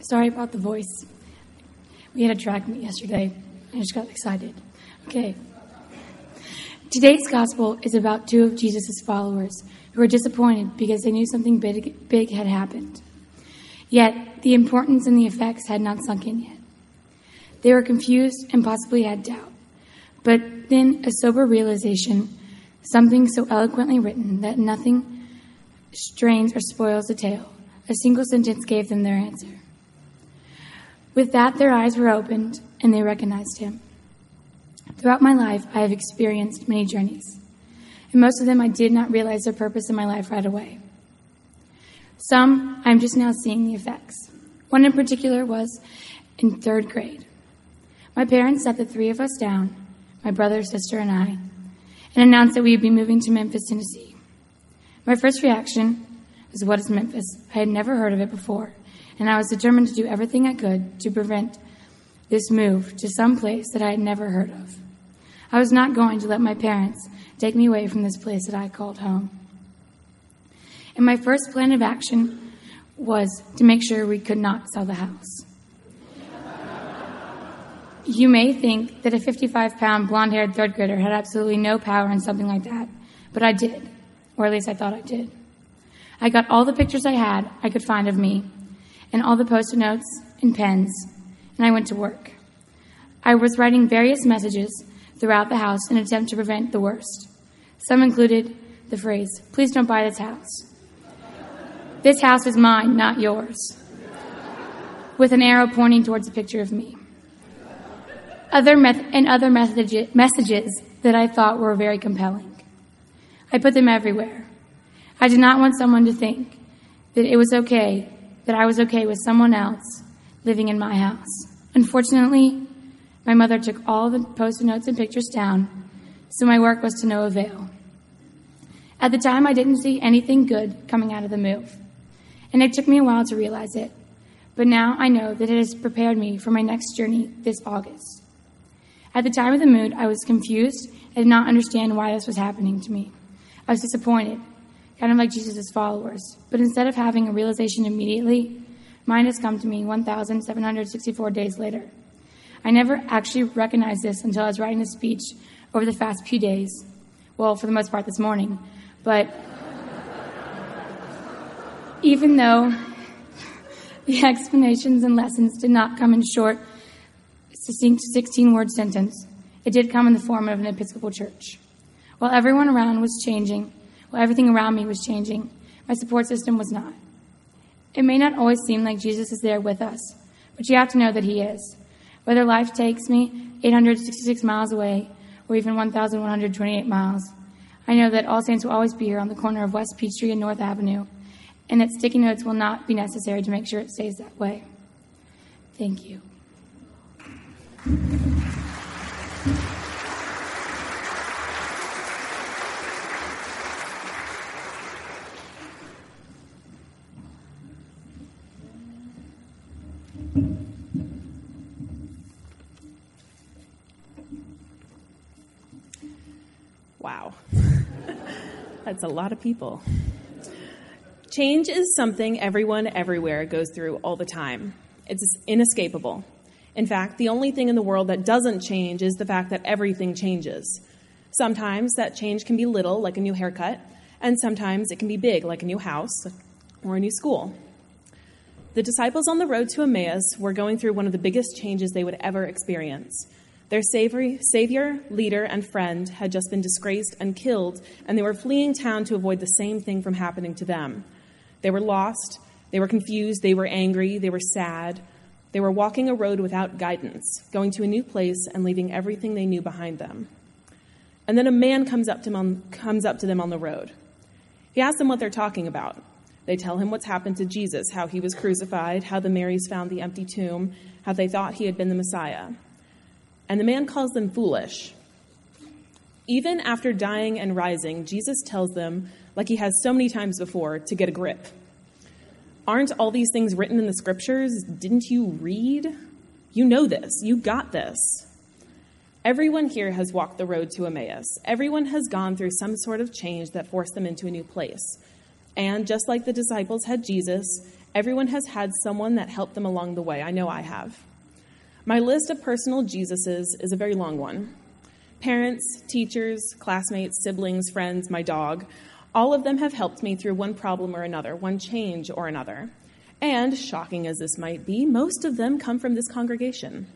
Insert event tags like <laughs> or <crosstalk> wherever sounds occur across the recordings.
Sorry about the voice. We had a track meet yesterday. I just got excited. Okay. Today's gospel is about two of Jesus' followers who were disappointed because they knew something big, big had happened. Yet, the importance and the effects had not sunk in yet. They were confused and possibly had doubt. But then a sober realization, something so eloquently written that nothing strains or spoils the tale, a single sentence gave them their answer. With that, their eyes were opened and they recognized him. Throughout my life, I have experienced many journeys, and most of them I did not realize their purpose in my life right away. Some I'm just now seeing the effects. One in particular was in third grade. My parents sat the three of us down, my brother, sister, and I, and announced that we would be moving to Memphis, Tennessee. My first reaction was, What is Memphis? I had never heard of it before, and I was determined to do everything I could to prevent this move to some place that I had never heard of. I was not going to let my parents take me away from this place that I called home. And my first plan of action was to make sure we could not sell the house. You may think that a 55 pound blonde haired third grader had absolutely no power in something like that, but I did, or at least I thought I did. I got all the pictures I had I could find of me, and all the post it notes and pens, and I went to work. I was writing various messages throughout the house in an attempt to prevent the worst. Some included the phrase, Please don't buy this house. This house is mine, not yours. With an arrow pointing towards a picture of me other met- and other message- messages that I thought were very compelling. I put them everywhere. I did not want someone to think that it was okay, that I was okay with someone else living in my house. Unfortunately, my mother took all the post-it notes and pictures down, so my work was to no avail. At the time, I didn't see anything good coming out of the move, and it took me a while to realize it. But now I know that it has prepared me for my next journey this August. At the time of the move, I was confused and did not understand why this was happening to me. I was disappointed, kind of like Jesus' followers. But instead of having a realization immediately, mine has come to me 1,764 days later. I never actually recognized this until I was writing this speech over the past few days. Well, for the most part this morning. But <laughs> even though <laughs> the explanations and lessons did not come in short succinct 16 word sentence, it did come in the form of an Episcopal church. While everyone around was changing, while everything around me was changing, my support system was not. It may not always seem like Jesus is there with us, but you have to know that He is. Whether life takes me 866 miles away or even 1,128 miles, I know that All Saints will always be here on the corner of West Peachtree and North Avenue, and that sticky notes will not be necessary to make sure it stays that way. Thank you. Wow. <laughs> That's a lot of people. Change is something everyone everywhere goes through all the time. It's inescapable. In fact, the only thing in the world that doesn't change is the fact that everything changes. Sometimes that change can be little, like a new haircut, and sometimes it can be big, like a new house or a new school. The disciples on the road to Emmaus were going through one of the biggest changes they would ever experience. Their savior, leader, and friend had just been disgraced and killed, and they were fleeing town to avoid the same thing from happening to them. They were lost, they were confused, they were angry, they were sad, they were walking a road without guidance, going to a new place and leaving everything they knew behind them. And then a man comes up to them on, comes up to them on the road. He asks them what they're talking about. They tell him what's happened to Jesus, how he was crucified, how the Marys found the empty tomb, how they thought he had been the Messiah. And the man calls them foolish. Even after dying and rising, Jesus tells them, like he has so many times before, to get a grip. Aren't all these things written in the scriptures? Didn't you read? You know this. You got this. Everyone here has walked the road to Emmaus. Everyone has gone through some sort of change that forced them into a new place. And just like the disciples had Jesus, Everyone has had someone that helped them along the way. I know I have. My list of personal Jesuses is a very long one. Parents, teachers, classmates, siblings, friends, my dog, all of them have helped me through one problem or another, one change or another. And, shocking as this might be, most of them come from this congregation.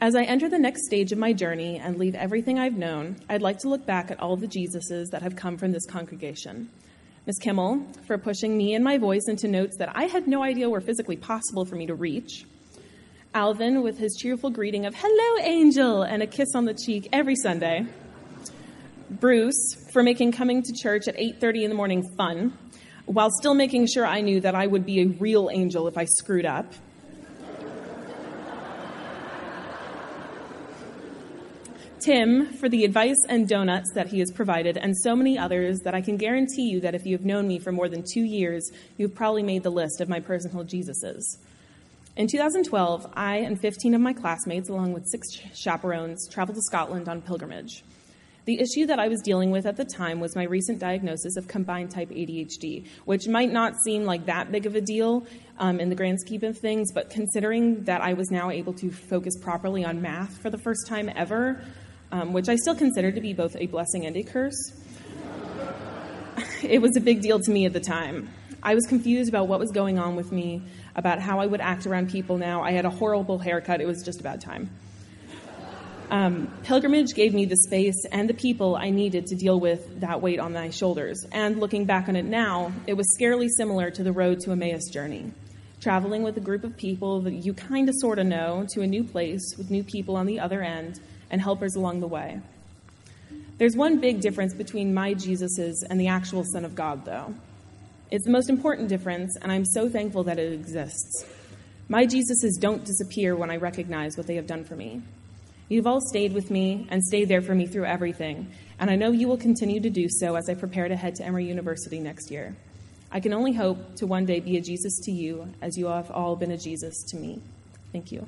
As I enter the next stage of my journey and leave everything I've known, I'd like to look back at all the Jesuses that have come from this congregation. Miss Kimmel, for pushing me and my voice into notes that I had no idea were physically possible for me to reach. Alvin, with his cheerful greeting of, Hello, Angel, and a kiss on the cheek every Sunday. Bruce, for making coming to church at 8.30 in the morning fun, while still making sure I knew that I would be a real angel if I screwed up. Tim for the advice and donuts that he has provided, and so many others that I can guarantee you that if you have known me for more than two years, you've probably made the list of my personal Jesuses. In 2012, I and 15 of my classmates, along with six chaperones, traveled to Scotland on pilgrimage. The issue that I was dealing with at the time was my recent diagnosis of combined type ADHD, which might not seem like that big of a deal um, in the grand scheme of things, but considering that I was now able to focus properly on math for the first time ever, um, which I still consider to be both a blessing and a curse. <laughs> it was a big deal to me at the time. I was confused about what was going on with me, about how I would act around people now. I had a horrible haircut, it was just about time. Um, pilgrimage gave me the space and the people I needed to deal with that weight on my shoulders. And looking back on it now, it was scarily similar to the road to Emmaus journey. Traveling with a group of people that you kind of sort of know to a new place with new people on the other end and helpers along the way. There's one big difference between my Jesus's and the actual Son of God, though. It's the most important difference, and I'm so thankful that it exists. My Jesuses don't disappear when I recognize what they have done for me. You've all stayed with me and stayed there for me through everything, and I know you will continue to do so as I prepare to head to Emory University next year. I can only hope to one day be a Jesus to you as you have all been a Jesus to me. Thank you.